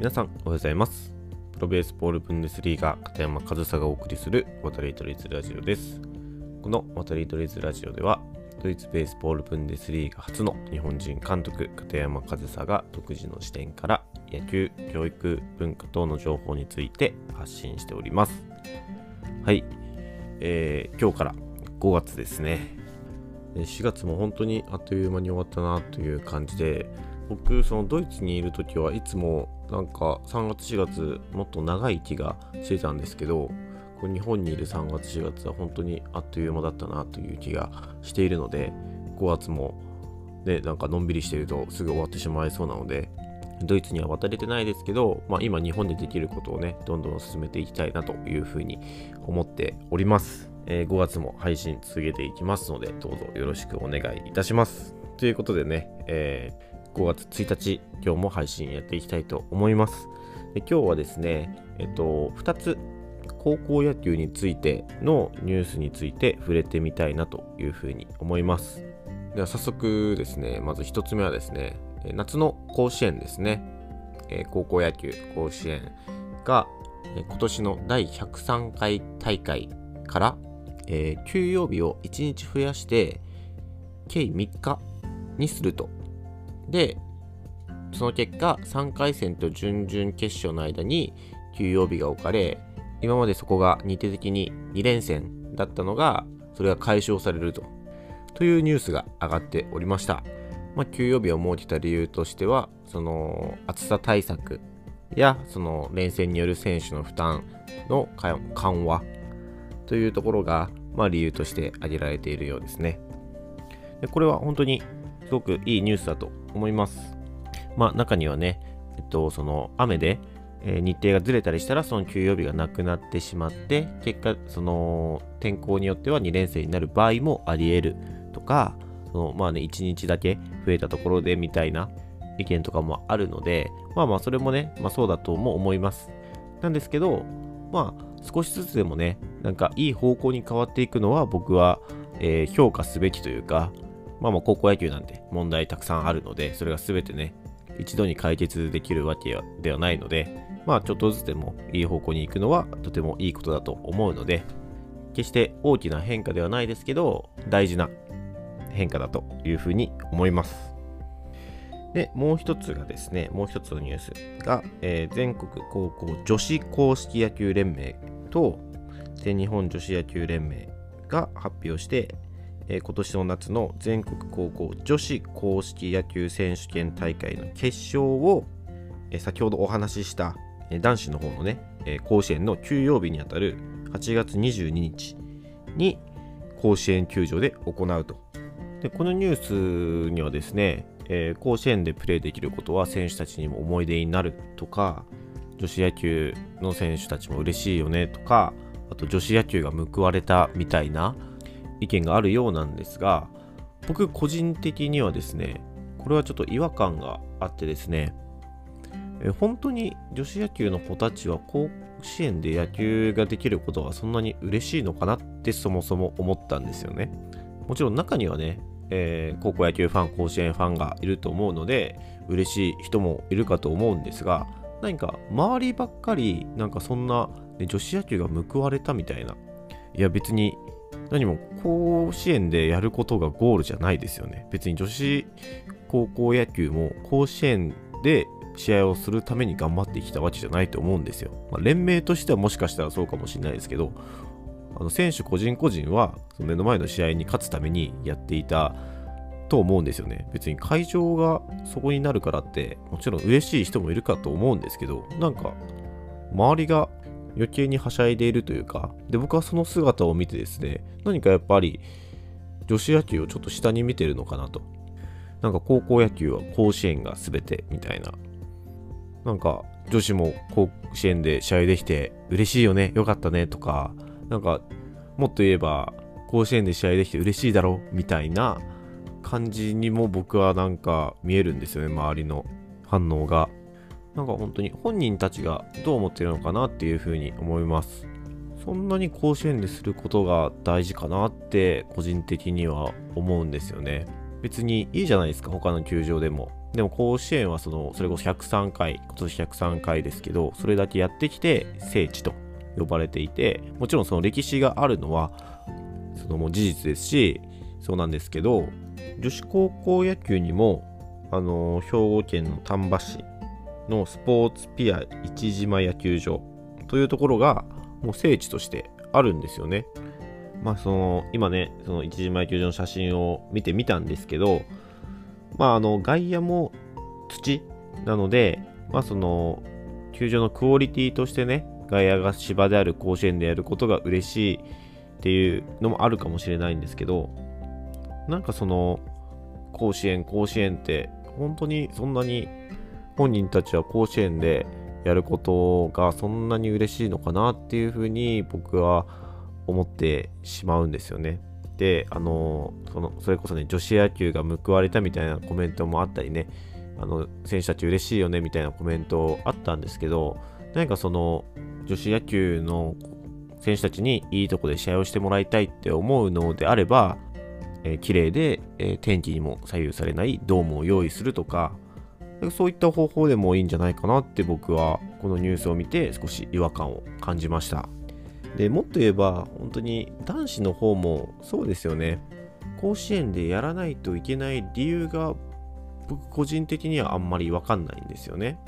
皆さんおはようございます。プロベースボールブンデスリーガ片山和沙がお送りする渡り鳥ズラジオです。この渡り鳥ズラジオではドイツベースボールブンデスリーガ初の日本人監督片山和沙が独自の視点から野球教育文化等の情報について発信しております。はい、えー、今日から5月ですね。4月も本当にあっという間に終わったなという感じで僕そのドイツにいる時はいつもなんか3月4月もっと長い気がしてたんですけどこ日本にいる3月4月は本当にあっという間だったなという気がしているので5月もねなんかのんびりしてるとすぐ終わってしまいそうなのでドイツには渡れてないですけど、まあ、今日本でできることをねどんどん進めていきたいなというふうに思っております、えー、5月も配信続けていきますのでどうぞよろしくお願いいたします。ということでね、えー5月1日、今日も配信やっていきたいと思います。で今日はですね、えっと、2つ高校野球についてのニュースについて触れてみたいなというふうに思います。では早速ですね、まず1つ目はですね、夏の甲子園ですね、え高校野球甲子園が今年の第103回大会から、えー、休養日を1日増やして計3日にするとで、その結果、3回戦と準々決勝の間に休養日が置かれ、今までそこが日程的に2連戦だったのが、それが解消されると。というニュースが上がっておりました。まあ、休養日を設けた理由としては、その暑さ対策やその連戦による選手の負担の緩和というところが、まあ、理由として挙げられているようですね。でこれは本当にすごくいいニュースだと思います。まあ、中にはね、えっと、その雨で、えー、日程がずれたりしたら、その休養日がなくなってしまって、結果、その天候によっては2連戦になる場合もあり得るとか、そのまあね、1日だけ増えたところでみたいな意見とかもあるので、まあまあ、それもね、まあそうだとも思います。なんですけど、まあ、少しずつでもね、なんかいい方向に変わっていくのは僕は、えー、評価すべきというか、まあまあ高校野球なんて問題たくさんあるので、それが全てね、一度に解決できるわけではないので、まあちょっとずつでもいい方向に行くのはとてもいいことだと思うので、決して大きな変化ではないですけど、大事な変化だというふうに思います。で、もう一つがですね、もう一つのニュースが、えー、全国高校女子公式野球連盟と全日本女子野球連盟が発表して、え今年の夏の全国高校女子公式野球選手権大会の決勝を、え先ほどお話しした、え男子の方のね、え甲子園の休養日にあたる8月22日に甲子園球場で行うと。でこのニュースにはですね、え、甲子園でプレーできることは選手たちにも思い出になるとか、女子野球の選手たちも嬉しいよねとか、あと女子野球が報われたみたいな意見があるようなんですが、僕個人的にはですね、これはちょっと違和感があってですね、え本当に女子野球の子たちは甲子園で野球ができることはそんなに嬉しいのかなってそもそも思ったんですよね。もちろん中にはね、えー、高校野球ファン、甲子園ファンがいると思うので、嬉しい人もいるかと思うんですが、何か周りばっかりなんかそんな、女子野球が報われたみたいな。いや別に何も甲子園でやることがゴールじゃないですよね。別に女子高校野球も甲子園で試合をするために頑張ってきたわけじゃないと思うんですよ。まあ、連盟としてはもしかしたらそうかもしれないですけど、あの選手個人個人はその目の前の試合に勝つためにやっていたと思うんですよね。別に会場がそこになるからって、もちろん嬉しい人もいるかと思うんですけど、なんか周りが余計にはしゃいでいるというか、で、僕はその姿を見てですね、何かやっぱり女子野球をちょっと下に見てるのかなと。なんか高校野球は甲子園が全てみたいな。なんか女子も甲子園で試合できて嬉しいよね、よかったねとか、なんかもっと言えば甲子園で試合できて嬉しいだろみたいな感じにも僕はなんか見えるんですよね、周りの反応が。なんか本当に本人たちがどう思ってるのかなっていうふうに思います。そんなに甲子園ですることが大事かなって個人的には思うんですよね。別にいいじゃないですか他の球場でもでも甲子園はそのそれこそ103回今年103回ですけどそれだけやってきて聖地と呼ばれていてもちろんその歴史があるのはそのもう事実ですしそうなんですけど女子高校野球にもあの兵庫県の丹波市のスポーツピア市島野球場というところがもう聖地としてあるんですよね。まあその今ねその市島野球場の写真を見てみたんですけどまああの外野も土なのでまあその球場のクオリティとしてね外野が芝である甲子園でやることが嬉しいっていうのもあるかもしれないんですけどなんかその甲子園甲子園って本当にそんなに本人たちは甲子園でやることがそんなに嬉しいのかなっていうふうに僕は思ってしまうんですよね。で、あの、その、それこそね、女子野球が報われたみたいなコメントもあったりね、あの、選手たち嬉しいよねみたいなコメントあったんですけど、何かその、女子野球の選手たちにいいとこで試合をしてもらいたいって思うのであれば、えー、綺麗で、えー、天気にも左右されないドームを用意するとか、そういった方法でもいいんじゃないかなって僕はこのニュースを見て少し違和感を感じました。でもっと言えば本当に男子の方もそうですよね。甲子園でやらないといけない理由が僕個人的にはあんまり分かんないんですよね。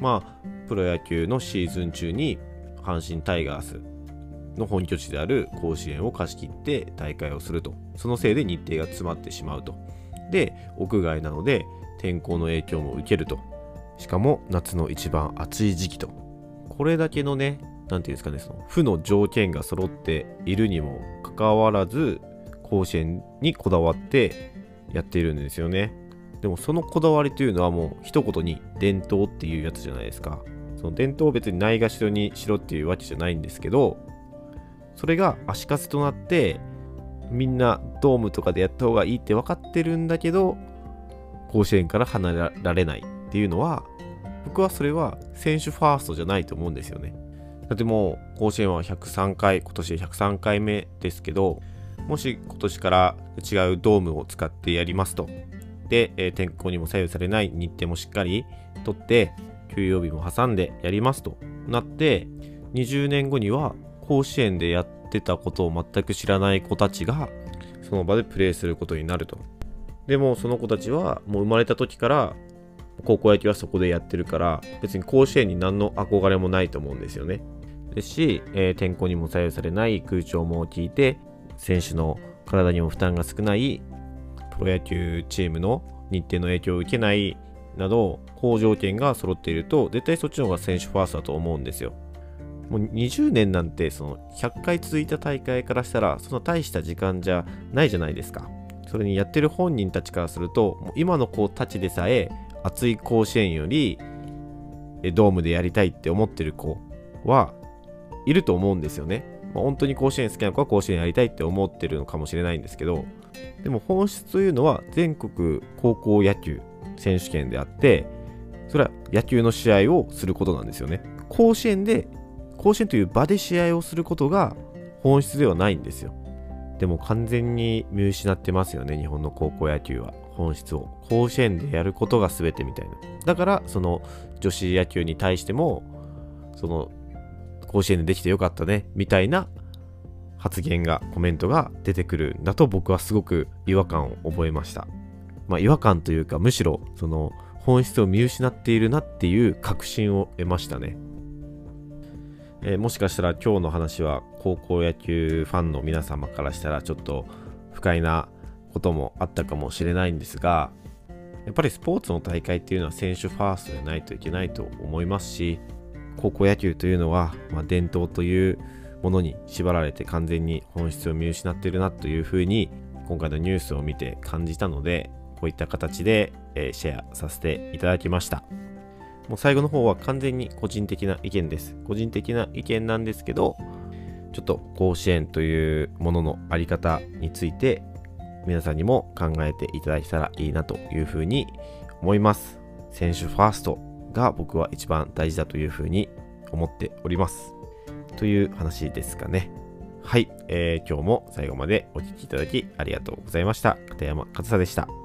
まあプロ野球のシーズン中に阪神タイガースの本拠地である甲子園を貸し切って大会をすると。そのせいで日程が詰まってしまうと。で屋外なので天候の影響も受けるとしかも夏の一番暑い時期とこれだけのね何ていうんですかね、その負の条件が揃っているにもかかわらず、甲子園にこだわってやっているんですよね。でもそのこだわりというのはもう一言に伝統っていうやつじゃないですか。その伝統を別にないがしろにしろっていうわけじゃないんですけど、それが足かせとなって、みんなドームとかでやった方がいいって分かってるんだけど、甲子園から離れられないっていうのは、僕はそれは選手ファーストじゃないと思うんですよね。だってもう甲子園は103回、今年で103回目ですけど、もし今年から違うドームを使ってやりますと。で、え、天候にも左右されない日程もしっかり取って、休養日も挟んでやりますとなって、20年後には甲子園でやってたことを全く知らない子たちが、その場でプレーすることになると。でもその子たちはもう生まれた時から高校野球はそこでやってるから別に甲子園に何の憧れもないと思うんですよね。ですし、えー、天候にも左右されない空調も効いて選手の体にも負担が少ないプロ野球チームの日程の影響を受けないなど好条件が揃っていると絶対そっちの方が選手ファーストだと思うんですよ。もう20年なんてその100回続いた大会からしたらその大した時間じゃないじゃないですか。それにやってる本人たちからするともう今の子たちでさえ熱い甲子園よりドームでやりたいって思ってる子はいると思うんですよね。ま、本当に甲子園好きな子は甲子園やりたいって思ってるのかもしれないんですけど、でも本質というのは全国高校野球選手権であって、それは野球の試合をすることなんですよね。甲子園で、甲子園という場で試合をすることが本質ではないんですよ。でも完全に見失ってますよね、日本の高校野球は。本質を。甲子園でやることが全てみたいな。だから、その女子野球に対しても、その甲子園でできてよかったね、みたいな発言が、コメントが出てくるんだと僕はすごく違和感を覚えました。まあ違和感というか、むしろその本質を見失っているなっていう確信を得ましたね。えー、もしかしたら今日の話は高校野球ファンの皆様からしたらちょっと不快なこともあったかもしれないんですが、やっぱりスポーツの大会っていうのは選手ファーストでないといけないと思いますし、高校野球というのは、まあ、伝統というものに縛られて完全に本質を見失っているなというふうに今回のニュースを見て感じたのでこういった形で、えー、シェアさせていただきました。もう最後の方は完全に個人的な意見です個人的な意見なんですけどちょっと甲子園というもののあり方について皆さんにも考えていただけたらいいなというふうに思います選手ファーストが僕は一番大事だというふうに思っております。という話ですかね。はい、えー、今日も最後までお聴きいただきありがとうございました。片山和沙でした。